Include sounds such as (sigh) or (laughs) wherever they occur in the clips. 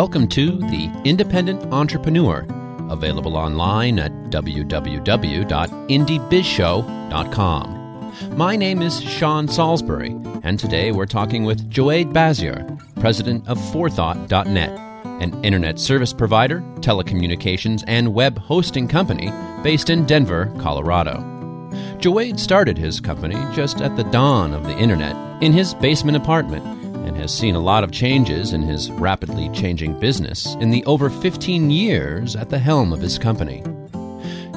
Welcome to The Independent Entrepreneur, available online at www.indiebizshow.com. My name is Sean Salisbury, and today we're talking with Jawaid Bazyar, president of Forethought.net, an internet service provider, telecommunications, and web hosting company based in Denver, Colorado. Jawaid started his company just at the dawn of the internet in his basement apartment and has seen a lot of changes in his rapidly changing business in the over 15 years at the helm of his company.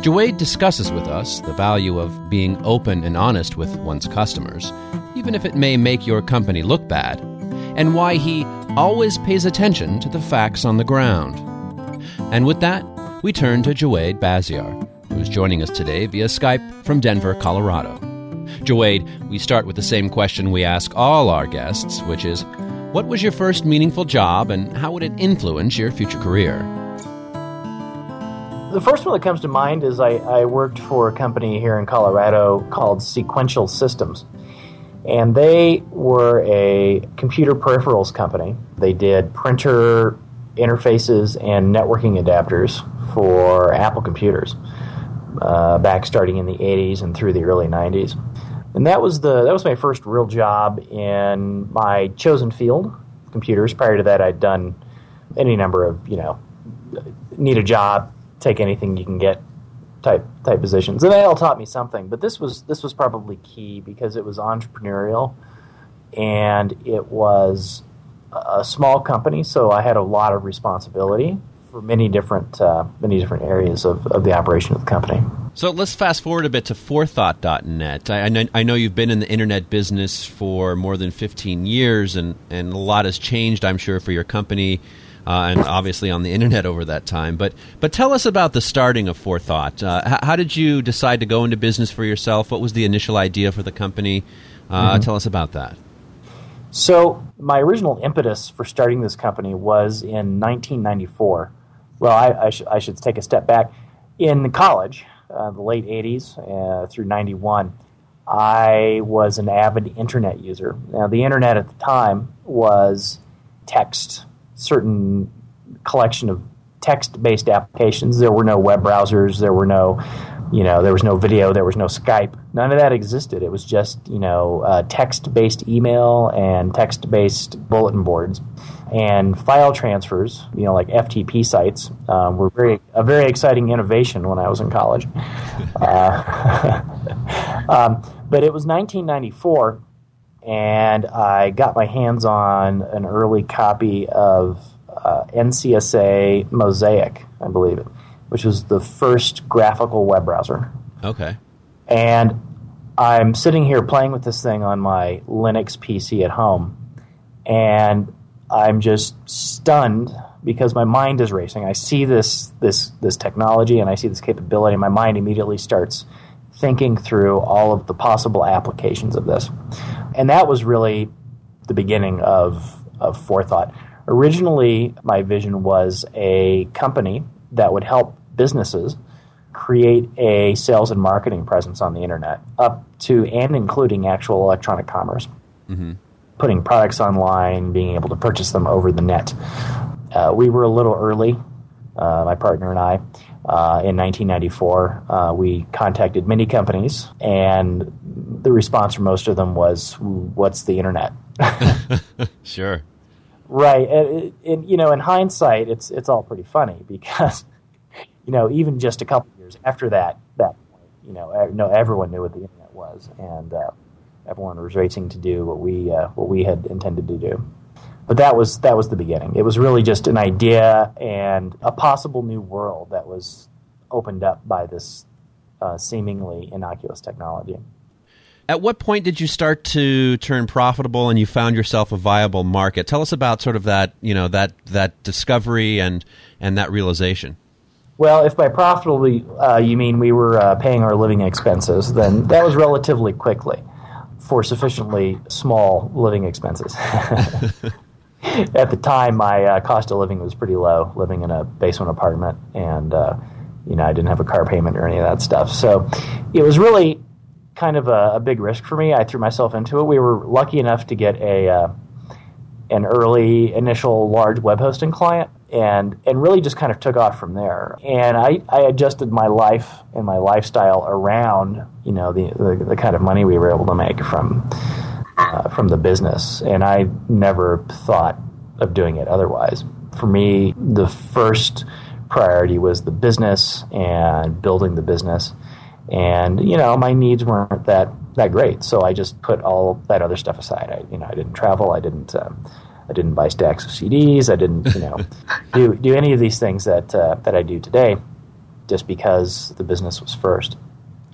Jawaid discusses with us the value of being open and honest with one's customers, even if it may make your company look bad, and why he always pays attention to the facts on the ground. And with that, we turn to Jawaid Bazyar, who's joining us today via Skype from Denver, Colorado. Jawaid, we start with the same question we ask all our guests, which is What was your first meaningful job and how would it influence your future career? The first one that comes to mind is I, I worked for a company here in Colorado called Sequential Systems. And they were a computer peripherals company. They did printer interfaces and networking adapters for Apple computers uh, back starting in the 80s and through the early 90s and that was the that was my first real job in my chosen field, computers. Prior to that, I'd done any number of you know need a job, take anything you can get type type positions, and they all taught me something. But this was this was probably key because it was entrepreneurial, and it was a small company, so I had a lot of responsibility for many different uh, many different areas of, of the operation of the company. So let's fast forward a bit to forethought.net. I, I, know, I know you've been in the internet business for more than 15 years, and, and a lot has changed, I'm sure, for your company. Uh, and obviously on the internet over that time. But but tell us about the starting of Forethought. Uh, how, how, did you decide to go into business for yourself? What was the initial idea for the company? Uh, mm-hmm. Tell us about that. So my original impetus for starting this company was in 1994. Well, I, I, sh- I should take a step back. In college, uh, the late 80s uh, through 91, I was an avid internet user. Now, the internet at the time was text, certain collection of text-based applications. There were no web browsers. There were no, you know, there was no video. There was no Skype. None of that existed. It was just, you know, uh, text-based email and text-based bulletin boards and file transfers, you know, like FTP sites, um, were very a very exciting innovation when I was in college. (laughs) Uh, (laughs) um, but it was 1994, and I got my hands on an early copy of uh, NCSA Mosaic, I believe it, which was the first graphical web browser. Okay. And I'm sitting here playing with this thing on my Linux PC at home, and I'm just stunned because my mind is racing. I see this this this technology and I see this capability, and my mind immediately starts thinking through all of the possible applications of this. And that was really the beginning of of forethought. Originally, my vision was a company that would help businesses create a sales and marketing presence on the internet, up to and including actual electronic commerce. Mm-hmm putting products online, being able to purchase them over the net. Uh, we were a little early, uh, my partner and I. Uh, in 1994, uh, we contacted many companies, and the response from most of them was, "What's the internet?" (laughs) sure. Right, and, and, you know, in hindsight, it's it's all pretty funny because, you know, even just a couple years after that, that point, you know, no, everyone knew what the internet was, and uh, everyone was racing to do what we uh, what we had intended to do. But that was that was the beginning. It was really just an idea and a possible new world that was opened up by this uh, seemingly innocuous technology. At what point did you start to turn profitable and you found yourself a viable market? Tell us about sort of that, you know, that that discovery and and that realization. Well, if by profitable uh, you mean we were uh, paying our living expenses, then that was relatively quickly for sufficiently small living expenses. (laughs) At the time, my uh, cost of living was pretty low, living in a basement apartment, and uh, you know I didn't have a car payment or any of that stuff. So it was really kind of a, a, big risk for me. I threw myself into it. We were lucky enough to get a uh, an early initial large web hosting client and and really just kind of took off from there. And I, I adjusted my life and my lifestyle around you know the, the, the kind of money we were able to make from uh, from the business, and I never thought of doing it otherwise. For me, the first priority was the business and building the business, and you know my needs weren't that that great, so I just put all that other stuff aside. I you know I didn't travel, I didn't. Uh, I didn't buy stacks of CDs. I didn't, you know, (laughs) do do any of these things that uh, that I do today, just because the business was first.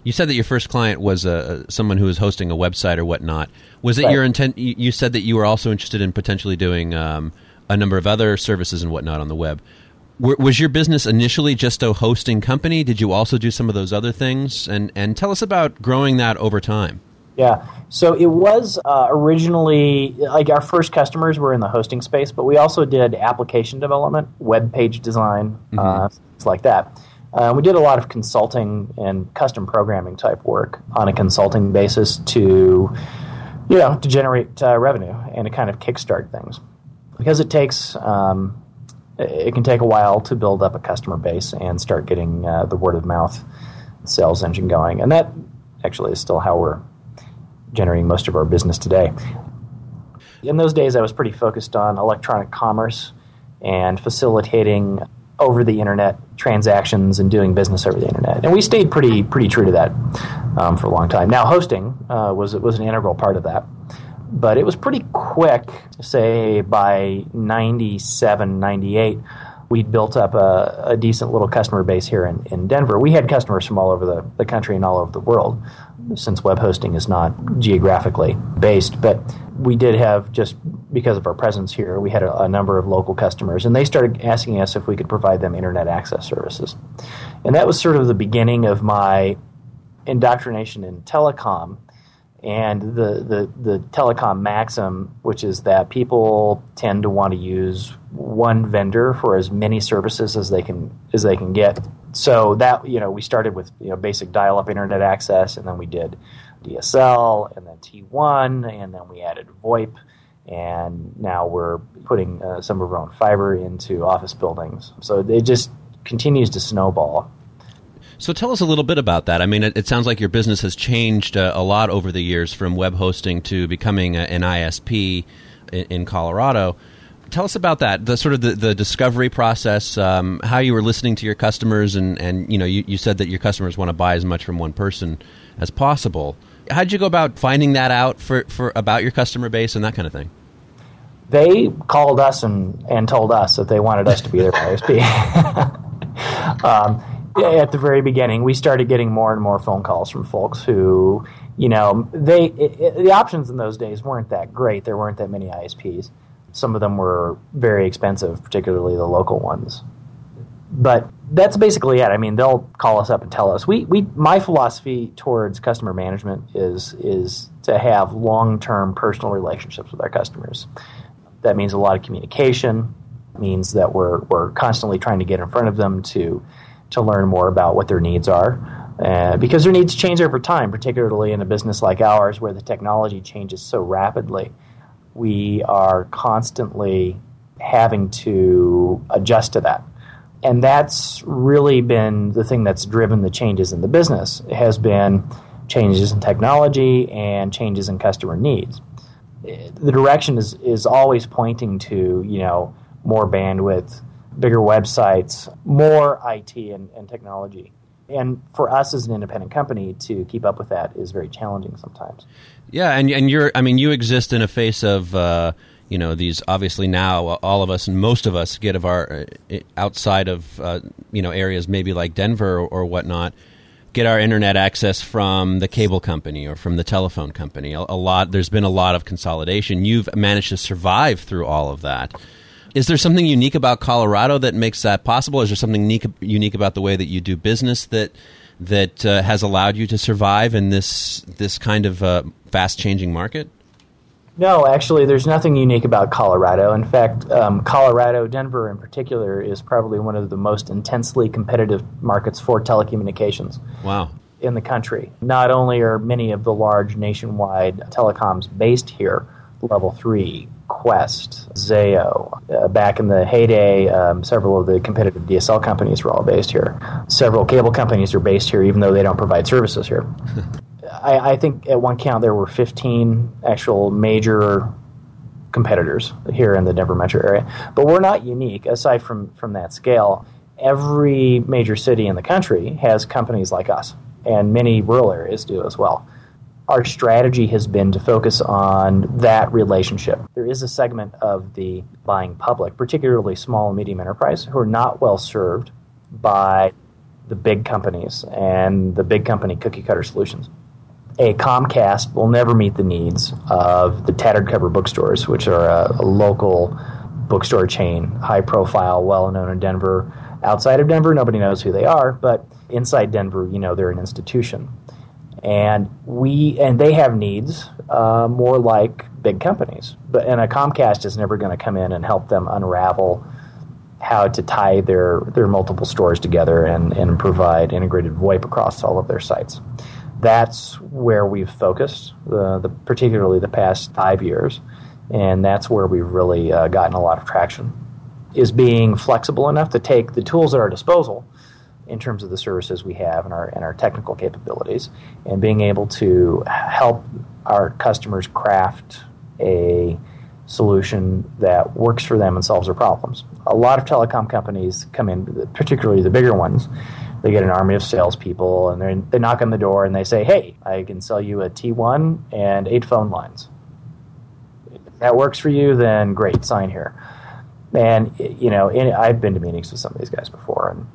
You said that your first client was uh, someone who was hosting a website or whatnot. Was it right. your intent? You said that you were also interested in potentially doing um, a number of other services and whatnot on the web. was your business initially just a hosting company? Did you also do some of those other things? And and tell us about growing that over time. Yeah. So it was uh, originally like our first customers were in the hosting space, but we also did application development, web page design, mm-hmm. uh, things like that. Uh, we did a lot of consulting and custom programming type work on a consulting basis to, you know, to generate uh, revenue and to kind of kickstart things, because it takes. Um, it can take a while to build up a customer base and start getting uh, the word of mouth sales engine going, and that actually is still how we're generating most of our business today. In those days, I was pretty focused on electronic commerce and facilitating over the internet transactions and doing business over the internet. And we stayed pretty pretty true to that um, for a long time. Now, hosting uh, was was an integral part of that, but it was pretty quick. Say by 97, 98, we'd built up a, a decent little customer base here in, in Denver. We had customers from all over the, the country and all over the world since web hosting is not geographically based. But we did have, just because of our presence here, we had a, a, number of local customers, and they started asking us if we could provide them internet access services. And that was sort of the beginning of my indoctrination in telecom and the, the, the telecom maxim, which is that people tend to want to use one vendor for as many services as they can as they can get. So that you know, we started with you know basic dial-up internet access, and then we did DSL, and then T1, and then we added VoIP, and now we're putting uh, some of our own fiber into office buildings. So it just continues to snowball. So tell us a little bit about that. I mean, it, it sounds like your business has changed uh, a lot over the years from web hosting to becoming a, an ISP in, in, Colorado. Tell us about that, the sort of the, the discovery process, um, how you were listening to your customers, and, and you know, you, you said that your customers want to buy as much from one person as possible. How did you go about finding that out for, for about your customer base and that kind of thing? They called us and, and told us that they wanted us to be their (laughs) ISP. (laughs) um, at the very beginning, we started getting more and more phone calls from folks who, you know, they it, it, the options in those days weren't that great. There weren't that many ISPs. Some of them were very expensive, particularly the local ones. But that's basically it. I mean, they'll call us up and tell us. We, we my philosophy towards customer management is is to have long term personal relationships with our customers. That means a lot of communication. Means that we're we're constantly trying to get in front of them to to learn more about what their needs are. Uh, because their needs change over time, particularly in a business like ours where the technology changes so rapidly. We are constantly having to adjust to that. And that's really been the thing that's driven the changes in the business. It has been changes in technology and changes in customer needs. The direction is, is always pointing to, you know, more bandwidth, bigger websites, more IT and, and technology. And for us as an independent company to keep up with that is very challenging sometimes. Yeah, and and you're I mean you exist in a face of uh, you know these obviously now all of us and most of us get of our uh, outside of uh, you know areas maybe like Denver or, or, whatnot get our internet access from the cable company or from the telephone company. A, a lot there's been a lot of consolidation. You've managed to survive through all of that. Is there something unique about Colorado that makes that possible? Is there something unique, unique about the way that you do business that that uh, has allowed you to survive in this this kind of uh, fast changing market? No, actually, there's nothing unique about Colorado. In fact, um, Colorado, Denver in particular, is probably one of the most intensely competitive markets for telecommunications. Wow. In the country. Not only are many of the large nationwide telecoms based here, Level 3, Qwest, Zayo. Uh, back in the heyday, um, several of the competitive DSL companies were all based here. Several cable companies are based here, even though they don't provide services here. (laughs) I, I, think at one count there were 15 actual major competitors here in the Denver metro area. But we're not unique, aside from, from that scale. Every major city in the country has companies like us, and many rural areas do as well our strategy has been to focus on that relationship. There is a segment of the buying public, particularly small and medium enterprise, who are not well served by the big companies and the big company cookie cutter solutions. A Comcast will never meet the needs of the tattered cover bookstores, which are a, a local bookstore chain, high profile, well known in Denver. Outside of Denver, nobody knows who they are, but inside Denver, you know, they're an institution and we and they have needs uh, more like big companies. But and a Comcast is never going to come in and help them unravel how to tie their their multiple stores together and and provide integrated VoIP across all of their sites. That's where we've focused, uh, the, particularly the past five years, and that's where we've really uh, gotten a lot of traction. Is being flexible enough to take the tools at our disposal in terms of the services we have and our and our technical capabilities, and being able to help our customers craft a solution that works for them and solves their problems. A lot of telecom companies come in, particularly the bigger ones. They get an army of salespeople, and they knock on the door and they say, "Hey, I can sell you a T1 and eight phone lines. If that works for you, then great, sign here." And you know, I've been to meetings with some of these guys before, and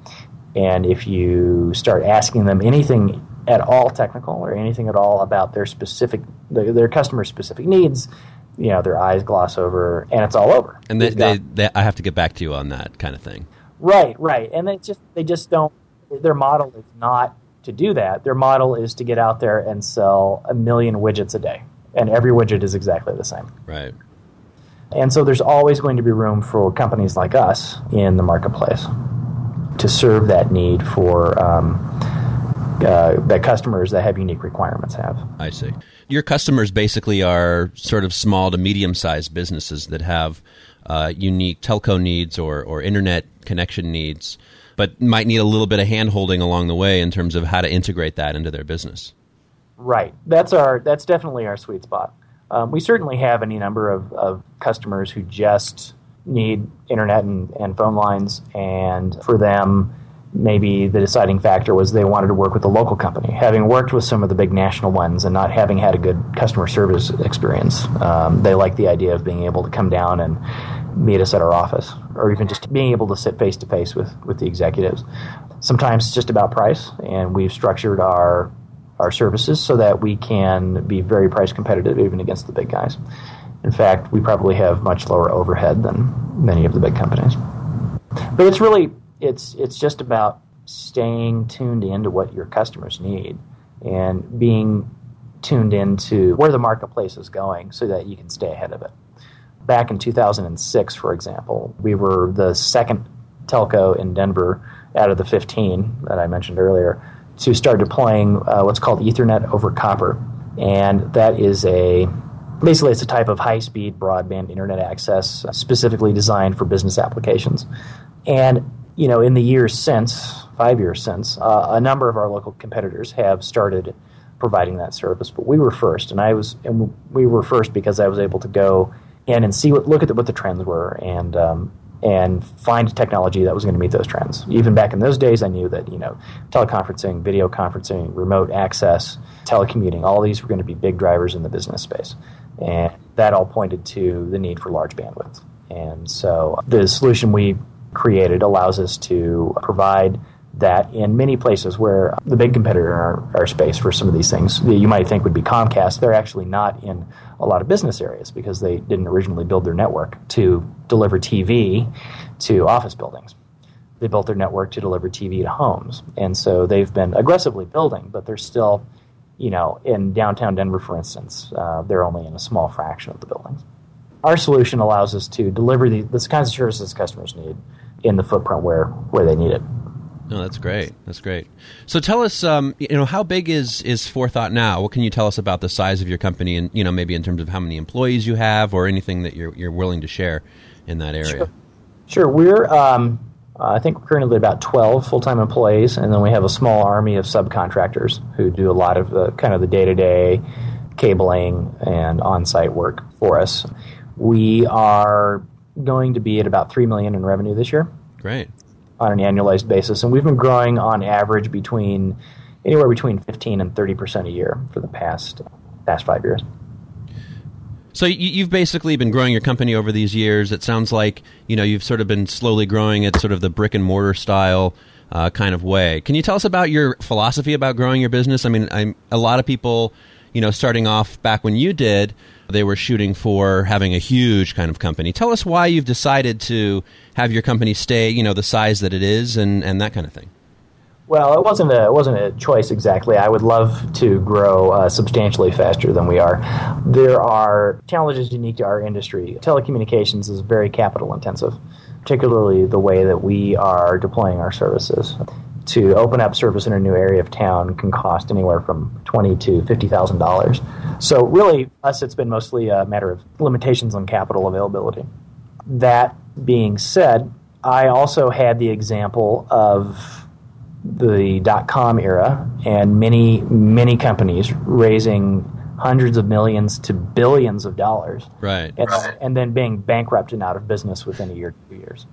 and if you start asking them anything at all technical or anything at all about their specific, their, their customer specific needs, you know, their eyes gloss over and it's all over. And they, they, they, I have to get back to you on that kind of thing. Right, right. And they just, they just don't, their model is not to do that. Their model is to get out there and sell a million widgets a day. And every widget is exactly the same. Right. And so there's always going to be room for companies like us in the marketplace to serve that need for um, uh, that customers that have unique requirements have. I see. Your customers basically are sort of small to medium sized businesses that have uh, unique telco needs or, or internet connection needs, but might need a little bit of hand holding along the way in terms of how to integrate that into their business. Right. That's our. That's definitely our sweet spot. Um, we certainly have any number of, of customers who just need internet and, and phone lines, and for them, maybe the deciding factor was they wanted to work with a local company. Having worked with some of the big national ones and not having had a good customer service experience, um, they liked the idea of being able to come down and meet us at our office, or even just being able to sit face to face with with the executives. Sometimes it's just about price, and we've structured our our services so that we can be very price competitive even against the big guys. In fact, we probably have much lower overhead than many of the big companies. But it's really it's it's just about staying tuned into what your customers need and being tuned into where the marketplace is going so that you can stay ahead of it. Back in 2006, for example, we were the second telco in Denver out of the 15 that I mentioned earlier to start deploying uh, what's called Ethernet over copper. And that is a Basically, it's a type of high speed broadband internet access specifically designed for business applications. And, you know, in the years since, five years since, uh, a number of our local competitors have started providing that service, but we were first. And I was, and we were first because I was able to go in and see what, look at the, what the trends were and, um, and find technology that was going to meet those trends. Even back in those days, I knew that you know teleconferencing, video conferencing, remote access, telecommuting, all these were going to be big drivers in the business space. And that all pointed to the need for large bandwidth. And so the solution we created allows us to provide that in many places where the big competitor in our, our, space for some of these things you might think would be Comcast, they're actually not in a lot of business areas because they didn't originally build their network to deliver TV to office buildings. They built their network to deliver TV to homes. And so they've been aggressively building, but they're still you know, in downtown Denver, for instance, uh, they're only in a small fraction of the buildings. Our solution allows us to deliver the, the kinds of services customers need in the footprint where, where they need it. No, that's great. That's great. So tell us, um, you know, how big is is Forethought now? What can you tell us about the size of your company, and you know, maybe in terms of how many employees you have, or anything that you're you're willing to share in that area? Sure, sure. we're um, Uh, I think we're currently about twelve full time employees, and then we have a small army of subcontractors who do a lot of the kind of the day to day cabling and on site work for us. We are going to be at about three million in revenue this year. Great on an annualized basis, and we've been growing on average between anywhere between 15 and 30 percent a year for the past past five years. So you've basically been growing your company over these years. It sounds like you know you've sort of been slowly growing it, sort of the brick and mortar style uh, kind of way. Can you tell us about your philosophy about growing your business? I mean, I'm, a lot of people, you know, starting off back when you did, they were shooting for having a huge kind of company. Tell us why you've decided to have your company stay, you know, the size that it is and, and that kind of thing. Well, it wasn't a it wasn't a choice exactly. I would love to grow uh, substantially faster than we are. There are challenges unique to our industry. Telecommunications is very capital intensive, particularly the way that we are deploying our services to open up service in a new area of town can cost anywhere from twenty to fifty thousand dollars. So really, us, it's been mostly a matter of limitations on capital availability. That being said, I also had the example of the dot com era and many many companies raising hundreds of millions to billions of dollars, right? And, and then being bankrupt and out of business within a year, two years.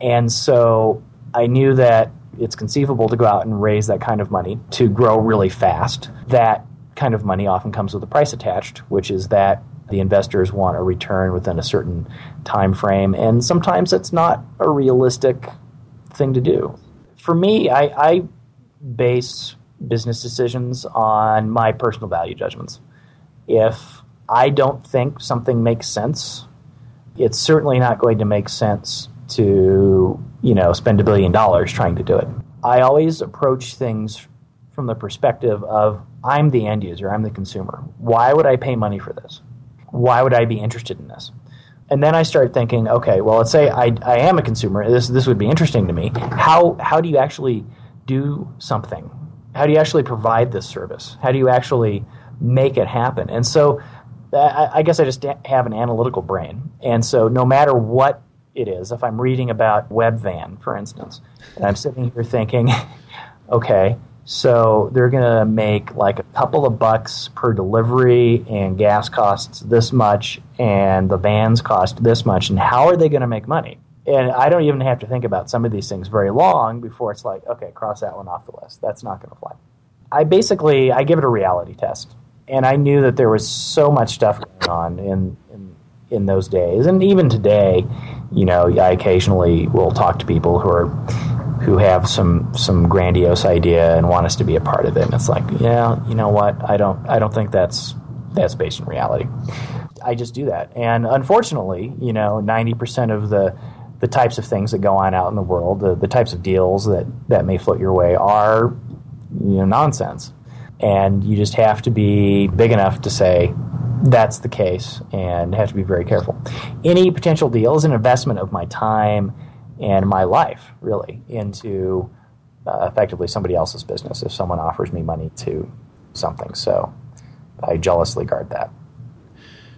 And so I knew that it's conceivable to go out and raise that kind of money to grow really fast. That kind of money often comes with a price attached, which is that the investors want a return within a certain time frame, and sometimes it's not a realistic thing to do. For me, I, I base business decisions on my personal value judgments. If I don't think something makes sense, it's certainly not going to make sense to you know spend a billion dollars trying to do it. I always approach things from the perspective of I'm the end user, I'm the consumer. Why would I pay money for this? Why would I be interested in this? And then I start thinking, okay, well, let's say I, I am a consumer. This this would be interesting to me. How how do you actually do something? How do you actually provide this service? How do you actually make it happen? And so I, I guess I just have an analytical brain. And so no matter what it is. If I'm reading about Webvan, for instance, and I'm sitting here thinking, (laughs) okay, so they're going to make like a couple of bucks per delivery, and gas costs this much, and the vans cost this much, and how are they going to make money? And I don't even have to think about some of these things very long before it's like, okay, cross that one off the list. That's not going to fly. I basically I give it a reality test, and I knew that there was so much stuff going on in in, in those days, and even today you know, I occasionally will talk to people who are who have some some grandiose idea and want us to be a part of it. And it's like, yeah, you know what? I don't I don't think that's that's based in reality. I just do that, and unfortunately, you know, ninety percent of the the types of things that go on out in the world, the, the types of deals that that may float your way are you know nonsense, and you just have to be big enough to say that's the case and have to be very careful. Any potential deal is an investment of my time and my life, really, into uh, effectively somebody else's business if someone offers me money to something. So I jealously guard that.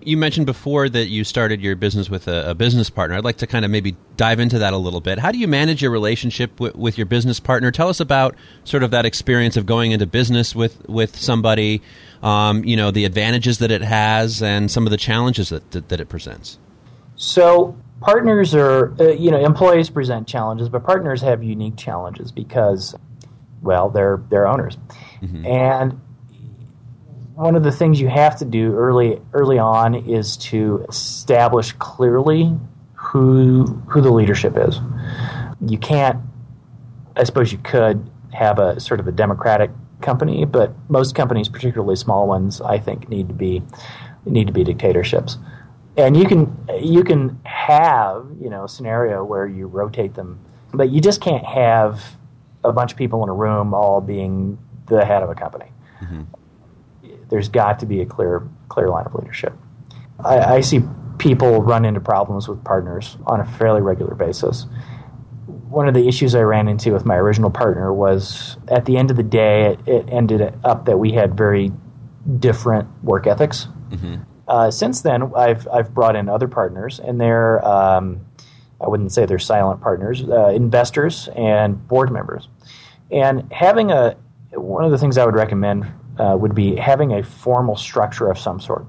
You mentioned before that you started your business with a, a, business partner. I'd like to kind of maybe dive into that a little bit. How do you manage your relationship w- with your business partner? Tell us about sort of that experience of going into business with, with somebody, um, you know, the advantages that it has and some of the challenges that, that, that it presents. So, partners are, uh, you know, employees present challenges, but partners have unique challenges because, well, they're, they're owners. Mm-hmm. And one of the things you have to do early early on is to establish clearly who who the leadership is. You can't I suppose you could have a sort of a democratic company, but most companies, particularly small ones, I think need to be need to be dictatorships. And you can you can have, you know, a scenario where you rotate them, but you just can't have a bunch of people in a room all being the head of a company. Mm-hmm there's got to be a clear clear line of leadership. I, I see people run into problems with partners on a fairly regular basis. one of the issues I ran into with my original partner was at the end of the day, it, it ended up that we had very different work ethics. Mm-hmm. Uh, since then, I've I've brought in other partners, and they're um, I wouldn't say they're silent partners, uh, investors and board members, and having a one of the things I would recommend uh, would be having a formal structure of some sort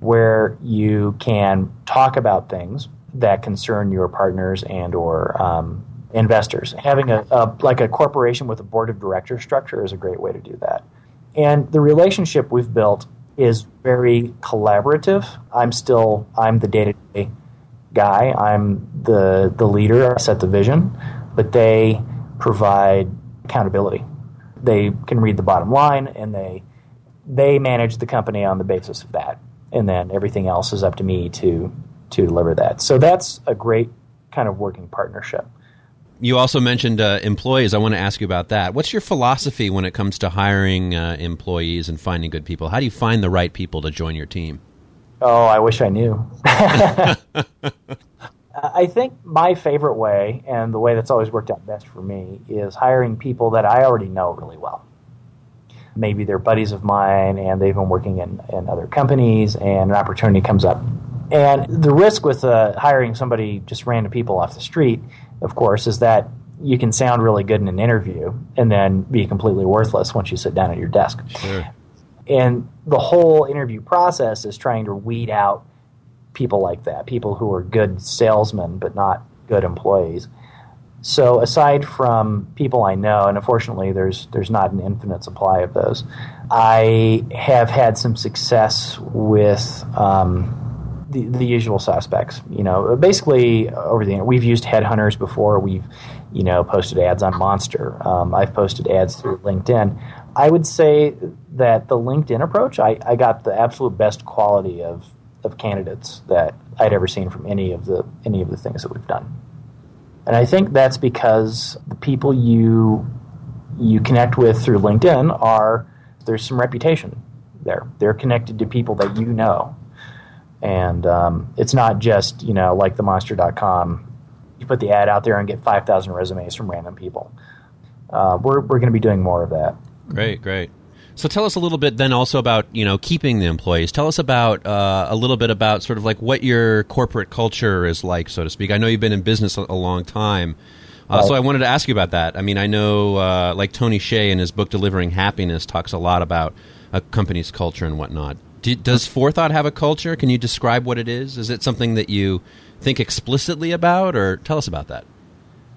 where you can talk about things that concern your partners and or um, investors. Having a, a, like a corporation with a board of directors structure is a great way to do that. And the relationship we've built is very collaborative. I'm still I'm the day to day guy. I'm the the leader. I set the vision, but they provide accountability. They can read the bottom line, and they they manage the company on the basis of that. And then everything else is up to me to to deliver that. So that's a great kind of working partnership. You also mentioned uh, employees. I want to ask you about that. What's your philosophy when it comes to hiring uh, employees and finding good people? How do you find the right people to join your team? Oh, I wish I knew. (laughs) (laughs) I think my favorite way, and the way that's always worked out best for me, is hiring people that I already know really well. Maybe they're buddies of mine and they've been working in, in other companies, and an opportunity comes up. And the risk with uh, hiring somebody, just random people off the street, of course, is that you can sound really good in an interview and then be completely worthless once you sit down at your desk. Sure. And the whole interview process is trying to weed out people like that, people who are good salesmen but not good employees. So aside from people I know, and unfortunately there's there's not an infinite supply of those, I have had some success with um, the, the usual suspects. You know, basically over the we've used headhunters before. We've you know posted ads on Monster. Um, I've posted ads through LinkedIn. I would say that the LinkedIn approach, I, I got the absolute best quality of, of candidates that I'd ever seen from any of the any of the things that we've done. And I think that's because the people you you connect with through LinkedIn are there's some reputation there. They're connected to people that you know and um, it's not just you know like the monster.com you put the ad out there and get 5000 resumes from random people. Uh, we're, we're going to be doing more of that. Great great. So tell us a little bit then also about you know keeping the employees. Tell us about uh, a little bit about sort of like what your corporate culture is like so to speak. I know you've been in business a, a long time. Uh, so I wanted to ask you about that. I mean, I know, uh, like Tony Hsieh in his book "Delivering Happiness" talks a lot about a company's culture and whatnot. Do, does forethought have a culture? Can you describe what it is? Is it something that you think explicitly about, or tell us about that?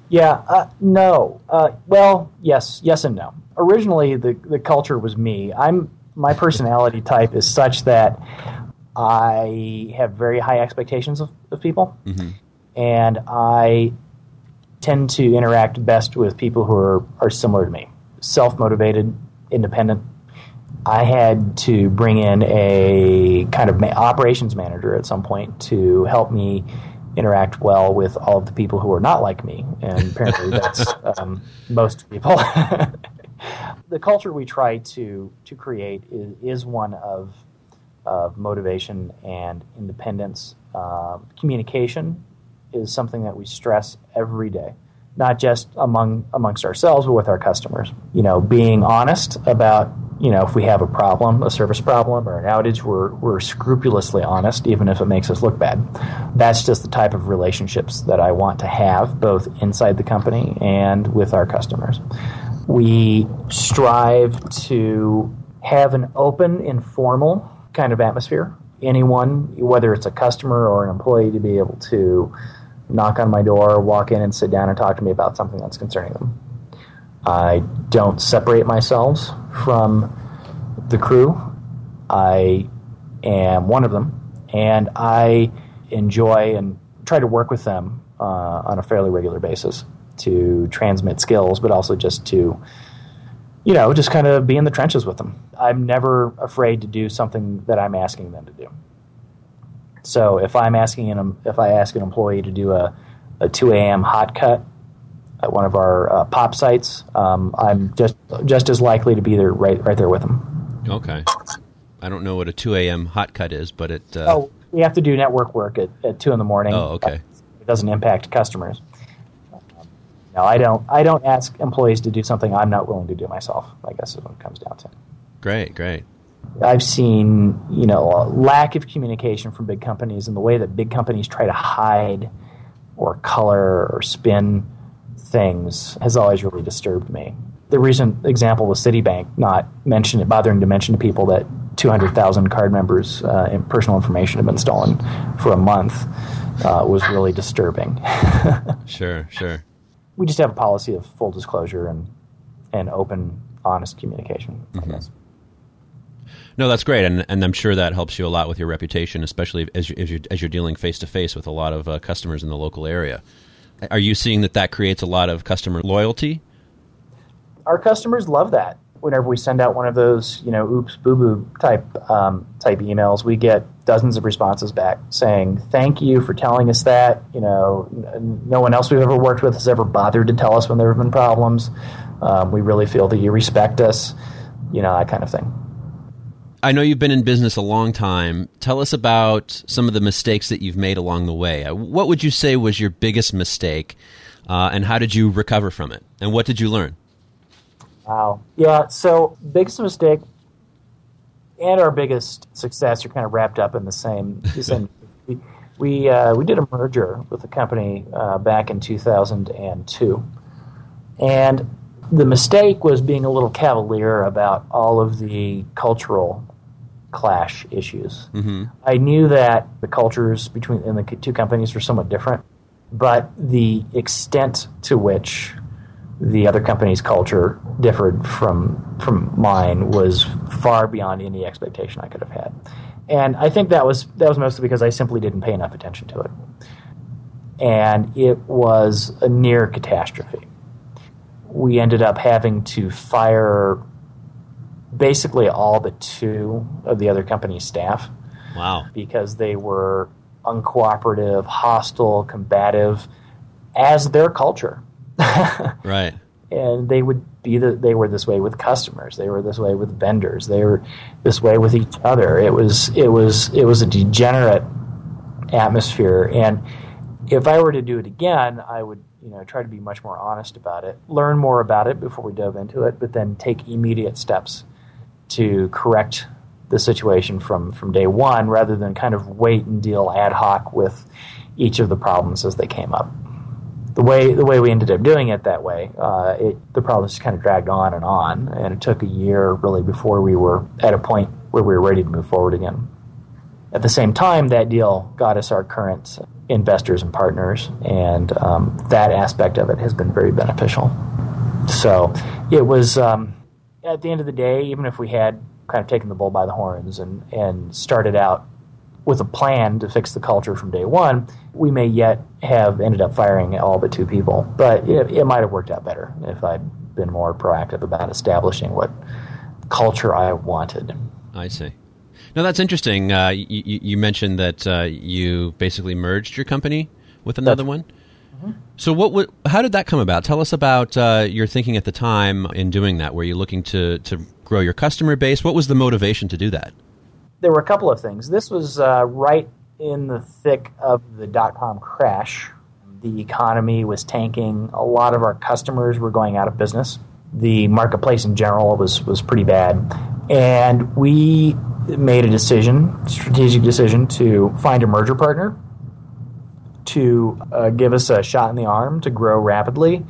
Yeah, uh, no. Uh, well, yes, yes, and no. Originally, the the culture was me. I'm my personality (laughs) type is such that I have very high expectations of, of people, mm-hmm. and I tend to interact best with people who are, are similar to me, self motivated, independent, I had to bring in a kind of ma- operations manager at some point to help me interact well with all of the people who are not like me, and apparently that's (laughs) um, most people. (laughs) the culture we try to to create is, is one of of motivation and independence. Uh, communication is something that we stress every day, not just among amongst ourselves, but with our customers. You know, being honest about you know, if we have a problem, a service problem or an outage, we're, we're scrupulously honest, even if it makes us look bad. That's just the type of relationships that I want to have, both inside the company and with our customers. We strive to have an open, informal kind of atmosphere. Anyone, whether it's a customer or an employee, to be able to knock on my door, walk in and sit down and talk to me about something that's concerning them. I don't separate myself from the crew. I am one of them, and I enjoy and try to work with them uh, on a fairly regular basis to transmit skills, but also just to, you know, just kind of be in the trenches with them. I'm never afraid to do something that I'm asking them to do. So if I'm asking an, if I ask an employee to do a, a 2 a.m. hot cut at one of our uh, pop sites, um, I'm just just as likely to be there right right there with them. Okay. I don't know what a 2 a.m. hot cut is, but it. Uh... Oh, we have to do network work at, at 2 in the morning. Oh, okay. It doesn't impact customers. No, I don't. I don't ask employees to do something I'm not willing to do myself. I guess is what it comes down to. Great, great. I've seen, you know, a lack of communication from big companies and the way that big companies try to hide or color or spin things has always really disturbed me. The recent example was Citibank not mentioning, bothering to mention to people that 200,000 card members' uh, personal information had been stolen for a month uh, was really disturbing. (laughs) sure, sure. We just have a policy of full disclosure and and open, honest communication. Mm-hmm. No, that's great, and and I'm sure that helps you a lot with your reputation, especially as you, as you're, as you're dealing face to face with a lot of uh, customers in the local area. Are you seeing that that creates a lot of customer loyalty? Our customers love that. Whenever we send out one of those, you know, oops, boo boo type um, type emails, we get dozens of responses back saying, "Thank you for telling us that." You know, no one else we've ever worked with has ever bothered to tell us when there have been problems. Um, we really feel that you respect us. You know, that kind of thing. I know you've been in business a long time. Tell us about some of the mistakes that you've made along the way. Uh, what would you say was your biggest mistake, uh, and how did you recover from it? And what did you learn? Wow. Yeah. So biggest mistake and our biggest success are kind of wrapped up in the same. (laughs) The same we we, uh, we did a merger with a company uh, back in 2002, and the mistake was being a little cavalier about all of the cultural clash issues. Mm-hmm. I knew that the cultures between in the two companies were somewhat different, but the extent to which the other company's culture differed from from mine was far beyond any expectation I could have had. And I think that was that was mostly because I simply didn't pay enough attention to it. And it was a near catastrophe we ended up having to fire basically all but two of the other company's staff. Wow. Because they were uncooperative, hostile, combative as their culture. (laughs) right. And they would be the, they were this way with customers. They were this way with vendors. They were this way with each other. It was it was it was a degenerate atmosphere and if I were to do it again, I would you know try to be much more honest about it, learn more about it before we dove into it, but then take immediate steps to correct the situation from from day one, rather than kind of wait and deal ad hoc with each of the problems as they came up. The way the way we ended up doing it that way, uh, it, the problems just kind of dragged on and on, and it took a year really before we were at a point where we were ready to move forward again. At the same time, that deal got us our current investors and partners, and um, that aspect of it has been very beneficial. So it was um, at the end of the day, even if we had kind of taken the bull by the horns and, and started out with a plan to fix the culture from day one, we may yet have ended up firing all but two people. But it, it might have worked out better if I'd been more proactive about establishing what culture I wanted. I see. No, that's interesting. Uh, you, you, mentioned that uh, you basically merged your company with another that's, one. Mm-hmm. So, what, what? How did that come about? Tell us about uh, your thinking at the time in doing that. Were you looking to to grow your customer base? What was the motivation to do that? There were a couple of things. This was uh, right in the thick of the dot com crash. The economy was tanking. A lot of our customers were going out of business. The marketplace in general was was pretty bad, and we made a decision, strategic decision, to find a merger partner to uh, give us a shot in the arm to grow rapidly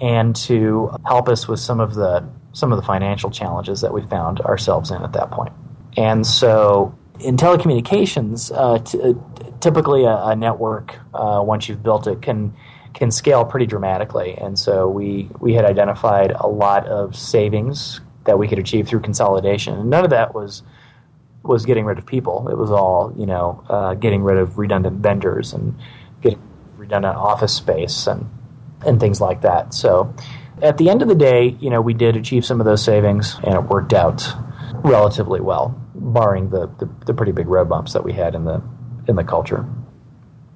and to help us with some of the some of the financial challenges that we found ourselves in at that point. And so, in telecommunications, uh, t- uh, typically a, a network uh, once you've built it can can scale pretty dramatically. And so we we had identified a lot of savings that we could achieve through consolidation. And none of that was was getting rid of people. It was all you know, uh, getting rid of redundant vendors and getting redundant office space and and things like that. So at the end of the day, you know, we did achieve some of those savings, and it worked out relatively well, barring the, the, the pretty big road bumps that we had in the in the culture.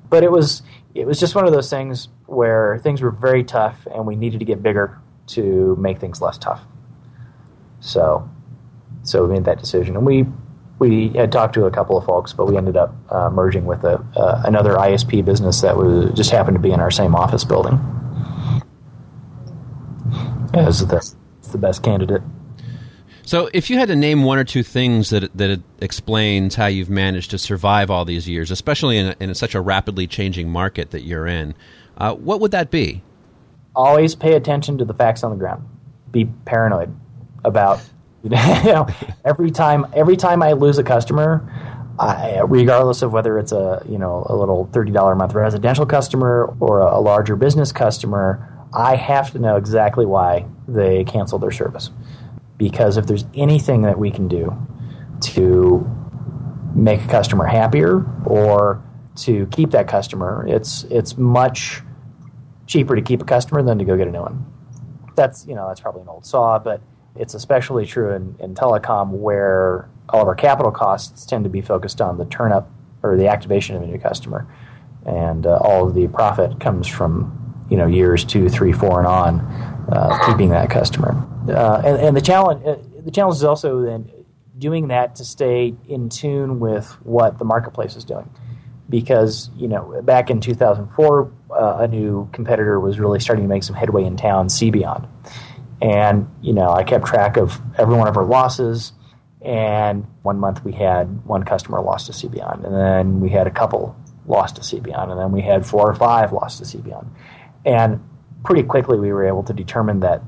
But it was it was just one of those things where things were very tough, and we needed to get bigger to make things less tough. So, so we made that decision, and we we had talked to a couple of folks, but we ended up uh, merging with a, uh, another ISP business that was just happened to be in our same office building. as the, the best candidate. So, if you had to name one or two things that that explains how you've managed to survive all these years, especially in, in such a rapidly changing market that you're in, uh, what would that be? Always pay attention to the facts on the ground. Be paranoid about (laughs) you know every time every time I lose a customer, I, regardless of whether it's a you know a little thirty dollar a month residential customer or a, a larger business customer, I have to know exactly why they canceled their service because if there's anything that we can do to make a customer happier or to keep that customer, it's it's much cheaper to keep a customer than to go get a new one. That's you know that's probably an old saw, but it's especially true in, in telecom where all of our capital costs tend to be focused on the turn up or the activation of a new customer, and uh, all of the profit comes from you know years two, three, four, and on uh, keeping that customer. Uh, and, and, the challenge uh, the challenge is also then doing that to stay in tune with what the marketplace is doing. Because you know, back in 2004, uh, a new competitor was really starting to make some headway in town, CBeyond. And you know, I kept track of every one of our losses. And one month we had one customer lost to CBeyond, and then we had a couple lost to CBeyond, and then we had four or five lost to CBeyond. And pretty quickly we were able to determine that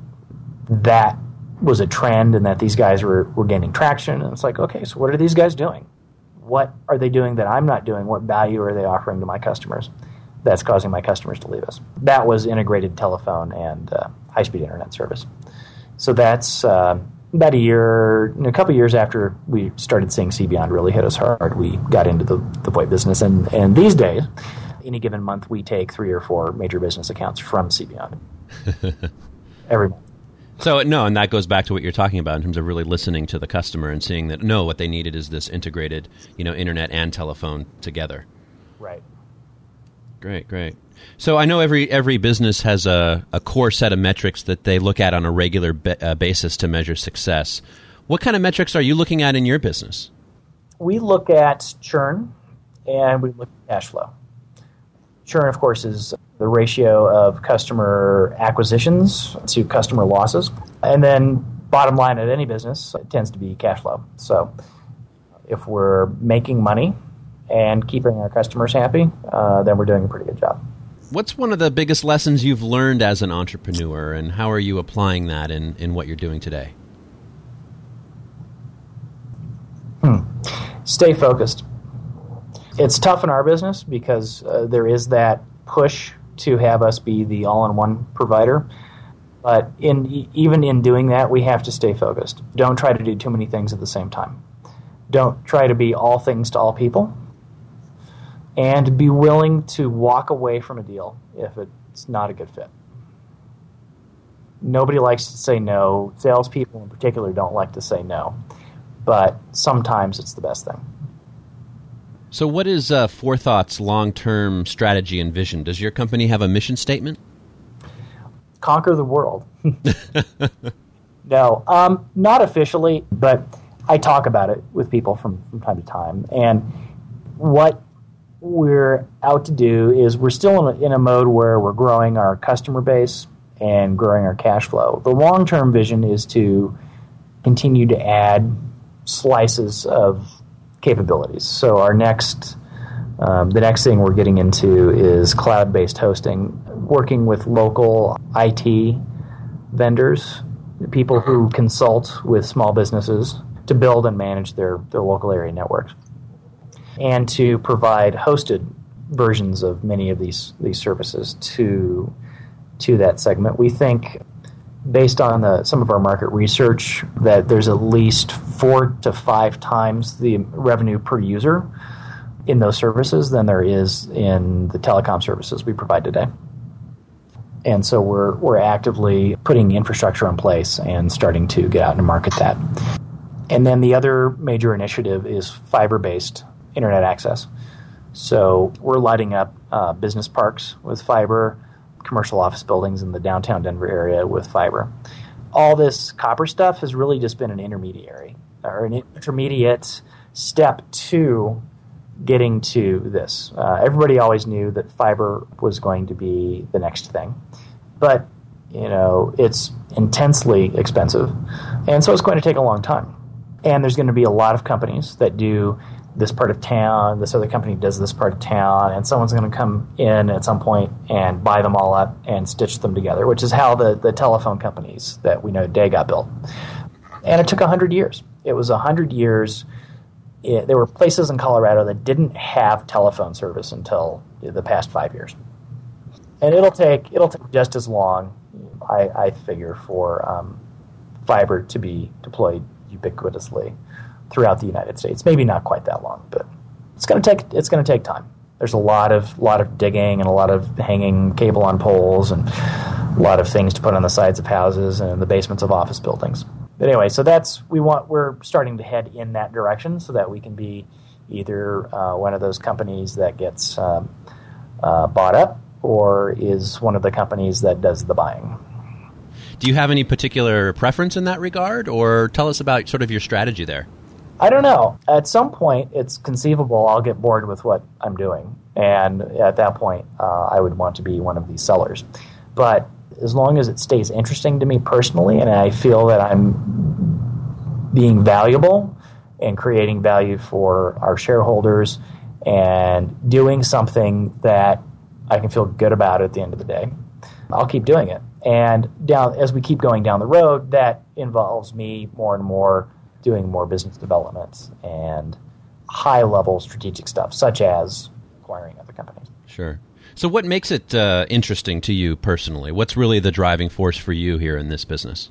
that was a trend and that these guys were, were gaining traction. And it's like, okay, so what are these guys doing? What are they doing that I'm not doing? What value are they offering to my customers that's causing my customers to leave us? That was integrated telephone and uh, high speed internet service. So that's uh, about a year, a couple years after we started seeing CBeyond really hit us hard, we got into the, the VoIP business. And, and these days, any given month, we take three or four major business accounts from CBeyond (laughs) every month. So no, and that goes back to what you're talking about in terms of really listening to the customer and seeing that no, what they needed is this integrated, you know, internet and telephone together. Right. Great, great. So I know every every business has a, a core set of metrics that they look at on a regular be, uh, basis to measure success. What kind of metrics are you looking at in your business? We look at churn and we look at cash flow. Churn, of course, is the ratio of customer acquisitions to customer losses. And then, bottom line at any business, it tends to be cash flow. So, if we're making money and keeping our customers happy, uh, then we're doing a pretty good job. What's one of the biggest lessons you've learned as an entrepreneur, and how are you applying that in, in what you're doing today? Hmm. Stay focused it's tough in our business because uh, there is that push to have us be the all-in-one provider. But in even in doing that, we have to stay focused. Don't try to do too many things at the same time. Don't try to be all things to all people. And be willing to walk away from a deal if it's not a good fit. Nobody likes to say no. Salespeople in particular don't like to say no. But sometimes it's the best thing. So, what is uh, Forethought's long term strategy and vision? Does your company have a mission statement? Conquer the world. (laughs) no, um, not officially, but I talk about it with people from, from time to time. And what we're out to do is we're still in a, in a mode where we're growing our customer base and growing our cash flow. The long term vision is to continue to add slices of capabilities. So our next, um, the next thing we're getting into is cloud-based hosting, working with local IT vendors, people who consult with small businesses to build and manage their, their local area networks, and to provide hosted versions of many of these these services to to that segment. We think based on the, some of our market research, that there's at least four to five times the revenue per user in those services than there is in the telecom services we provide today. And so we're, we're actively putting infrastructure in place and starting to get out and market that. And then the other major initiative is fiber based internet access. So we're lighting up uh, business parks with fiber commercial office buildings in the downtown Denver area with fiber. All this copper stuff has really just been an intermediary or an intermediate step to getting to this. Uh, everybody always knew that fiber was going to be the next thing. But you know, it's intensely expensive. And so it's going to take a long time. And there's going to be a lot of companies that do this part of town, this other company does this part of town, and someone's going to come in at some point and buy them all up and stitch them together, which is how the, the telephone companies that we know today got built. And it took 100 years. It was 100 years. It, there were places in Colorado that didn't have telephone service until the past five years. And it'll take, it'll take just as long, I, I figure, for um, fiber to be deployed ubiquitously throughout the United States. Maybe not quite that long, but it's going to take it's going to take time. There's a lot of lot of digging and a lot of hanging cable on poles and a lot of things to put on the sides of houses and the basements of office buildings. But anyway, so that's we want we're starting to head in that direction so that we can be either uh, one of those companies that gets um, uh, bought up or is one of the companies that does the buying. Do you have any particular preference in that regard, or tell us about sort of your strategy there? I don't know. At some point, it's conceivable I'll get bored with what I'm doing, and at that point, uh, I would want to be one of these sellers. But as long as it stays interesting to me personally, and I feel that I'm being valuable and creating value for our shareholders and doing something that I can feel good about at the end of the day, I'll keep doing it. And down as we keep going down the road, that involves me more and more doing more business development and high level strategic stuff, such as acquiring other companies. Sure. So, what makes it uh, interesting to you personally? What's really the driving force for you here in this business?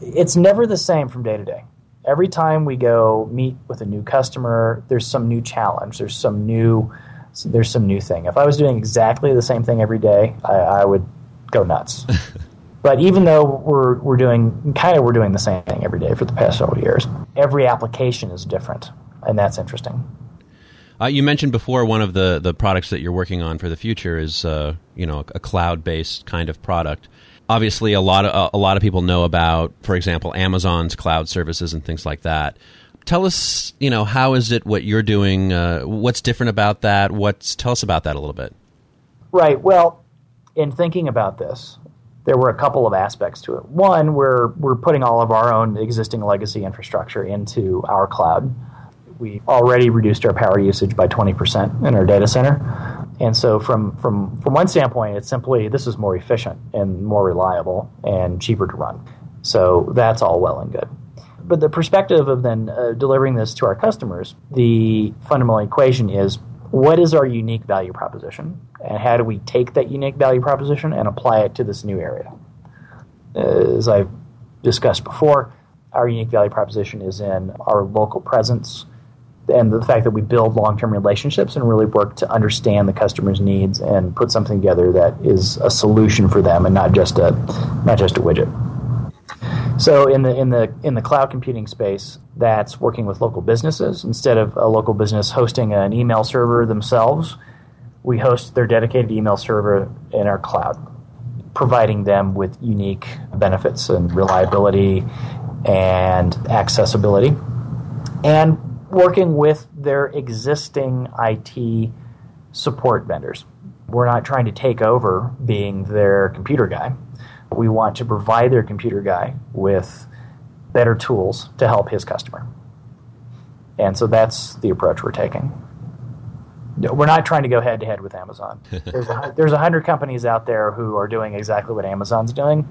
It's never the same from day to day. Every time we go meet with a new customer, there's some new challenge. There's some new, there's some new thing. If I was doing exactly the same thing every day, I, I would go nuts. (laughs) But even though we're, we're doing kind of we're doing the same thing every day for the past several years, every application is different, and that's interesting. Uh, you mentioned before one of the, the products that you're working on for the future is uh, you know a cloud based kind of product. Obviously, a lot of a lot of people know about, for example, Amazon's cloud services and things like that. Tell us, you know, how is it what you're doing? Uh, what's different about that? What's tell us about that a little bit. Right. Well, in thinking about this, there were a couple of aspects to it. One, we're we're putting all of our own existing legacy infrastructure into our cloud. We already reduced our power usage by 20% in our data center. And so from from from one standpoint, it's simply this is more efficient and more reliable and cheaper to run. So that's all well and good. But the perspective of then uh, delivering this to our customers, the fundamental equation is what is our unique value proposition? And how do we take that unique value proposition and apply it to this new area? As i've discussed before our unique value proposition is in our local presence and the fact that we build long-term relationships and really work to understand the customer's needs and put something together that is a solution for them and not just a not just a widget so in the in the in the cloud computing space, that's working with local businesses instead of a local business hosting an email server themselves. We host their dedicated email server in our cloud, providing them with unique benefits and reliability and accessibility, and working with their existing IT support vendors. We're not trying to take over being their computer guy we want to provide their computer guy with better tools to help his customer. And so that's the approach we're taking. We're not trying to go head to head with Amazon. (laughs) There's a, there's a hundred companies out there who are doing exactly what Amazon's doing,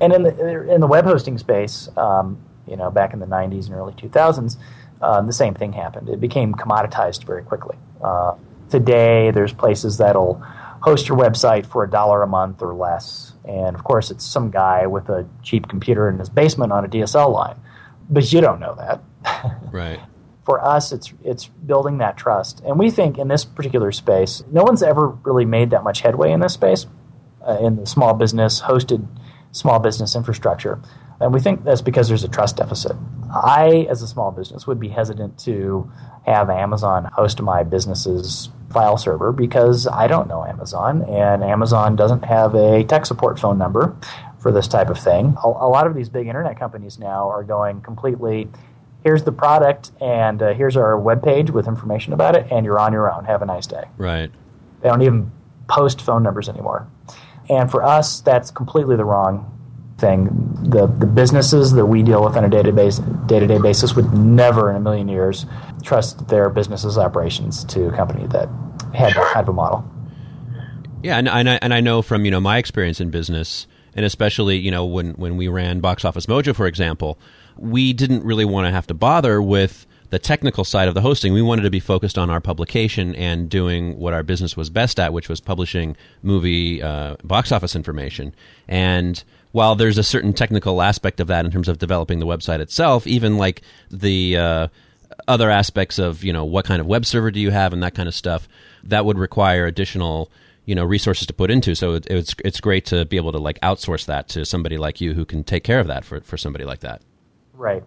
and in the in the web hosting space, um, you know, back in the '90s and early 2000s, um, the same thing happened. It became commoditized very quickly. Uh, today, there's places that'll host your website for a dollar a month or less. And of course, it's some guy with a cheap computer in his basement on a DSL line. But you don't know that. (laughs) Right. for us, it's it's building that trust, and we think in this particular space, no one's ever really made that much headway in this space, uh, in the small business hosted small business infrastructure, and we think that's because there's a trust deficit. I, as a small business, would be hesitant to have Amazon host my business's file server because I don't know Amazon, and Amazon doesn't have a tech support phone number for this type of thing. A, a lot of these big internet companies now are going completely. Here's the product, and uh, here's our web page with information about it, and you're on your own. Have a nice day. Right. They don't even post phone numbers anymore. And for us, that's completely the wrong thing. The the businesses that we deal with on a day to day basis would never in a million years trust their business's operations to a company that had that type of model. Yeah, and, and I, and I know from you know my experience in business, and especially you know when when we ran Box Office Mojo, for example, we didn't really want to have to bother with the technical side of the hosting. We wanted to be focused on our publication and doing what our business was best at, which was publishing movie uh, box office information. And while there's a certain technical aspect of that in terms of developing the website itself, even like the uh, other aspects of you know what kind of web server do you have and that kind of stuff, that would require additional you know resources to put into. So it, it's it's great to be able to like outsource that to somebody like you who can take care of that for for somebody like that. Right.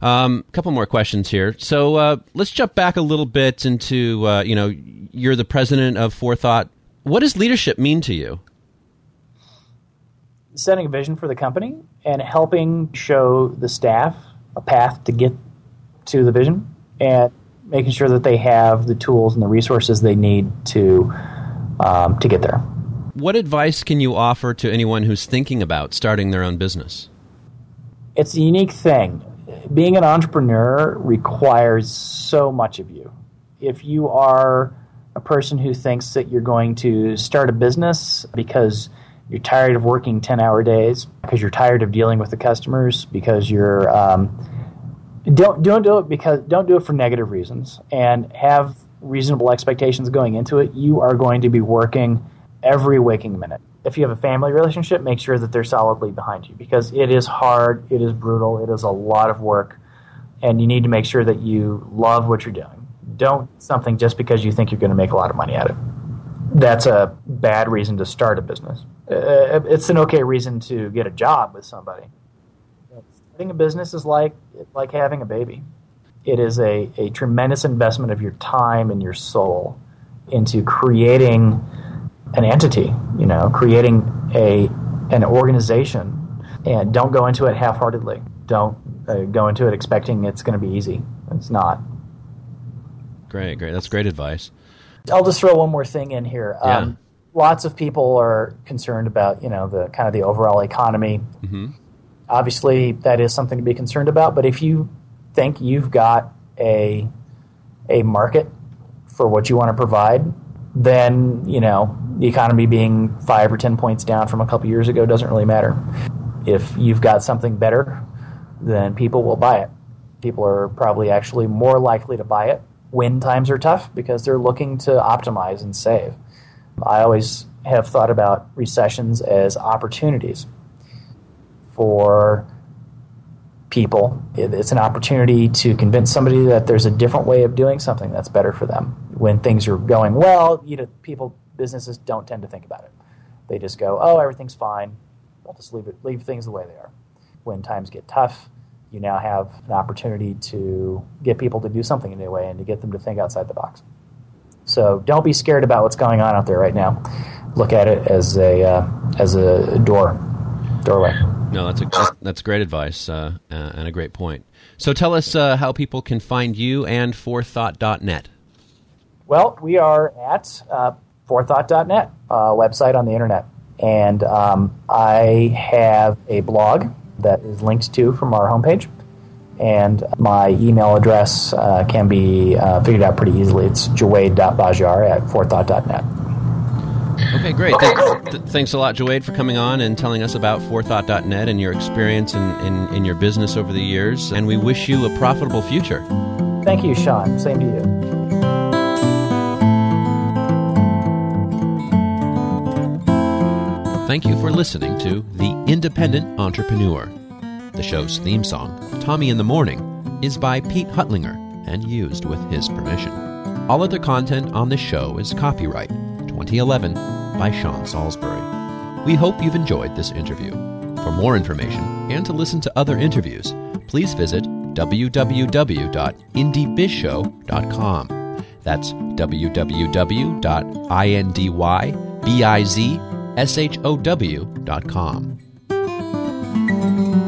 A um, couple more questions here. So uh, let's jump back a little bit into uh, you know you're the president of Forethought. What does leadership mean to you? Setting a vision for the company and helping show the staff a path to get to the vision and making sure that they have the tools and the resources they need to um, to get there. What advice can you offer to anyone who's thinking about starting their own business? It's a unique thing. Being an entrepreneur requires so much of you. If you are a person who thinks that you're going to start a business because you're tired of working 10 hour days because you're tired of dealing with the customers because you're um, don't don't do it because don't do it for negative reasons and have reasonable expectations going into it. You are going to be working every waking minute. If you have a family relationship make sure that they're solidly behind you because it is hard it is brutal it is a lot of work and you need to make sure that you love what you're doing. Don't something just because you think you're going to make a lot of money at it. That's a bad reason to start a business. Uh, it's an okay reason to get a job with somebody. Starting a business is like like having a baby. It is a, a tremendous investment of your time and your soul into creating an entity, you know, creating a an organization. And don't go into it half-heartedly. Don't uh, go into it expecting it's going to be easy. It's not. Great, great. That's great advice. I'll just throw one more thing in here. Yeah. Um, lots of people are concerned about you know the kind of the overall economy. Mm-hmm. Obviously, that is something to be concerned about. But if you think you've got a a market for what you want to provide, then you know the economy being five or ten points down from a couple years ago doesn't really matter. If you've got something better, then people will buy it. People are probably actually more likely to buy it when times are tough because they're looking to optimize and save. I always have thought about recessions as opportunities for people. It's an opportunity to convince somebody that there's a different way of doing something that's better for them. When things are going well, you know, people, businesses don't tend to think about it. They just go, "Oh, everything's fine. I'll just leave it, leave things the way they are." When times get tough, you now have an opportunity to get people to do something in a new way and to get them to think outside the box. So don't be scared about what's going on out there right now. Look at it as a uh, as a door doorway. No, that's a, that's great advice uh, uh, and a great point. So tell us uh, how people can find you and forethought.net. Well, we are at uh, forethought.net, uh, website on the internet. And um, I have a blog that is linked to from our homepage. And my email address uh, can be uh, figured out pretty easily. It's jawaid.bazyar at forethought.net. Okay, great. Thanks, th- thanks a lot, Jawaid, for coming on and telling us about forethought.net and your experience in, in, in your business over the years. And we wish you a profitable future. Thank you, Sean. Same to you. Thank you for listening to The Independent Entrepreneur. The show's theme song, Tommy in the Morning, is by Pete Huttlinger and used with his permission. All other content on this show is copyright 2011 by Sean Saulsbury. We hope you've enjoyed this interview. For more information and to listen to other interviews, please visit www.indybizshow.com. That's www.indybizshow.com show.com.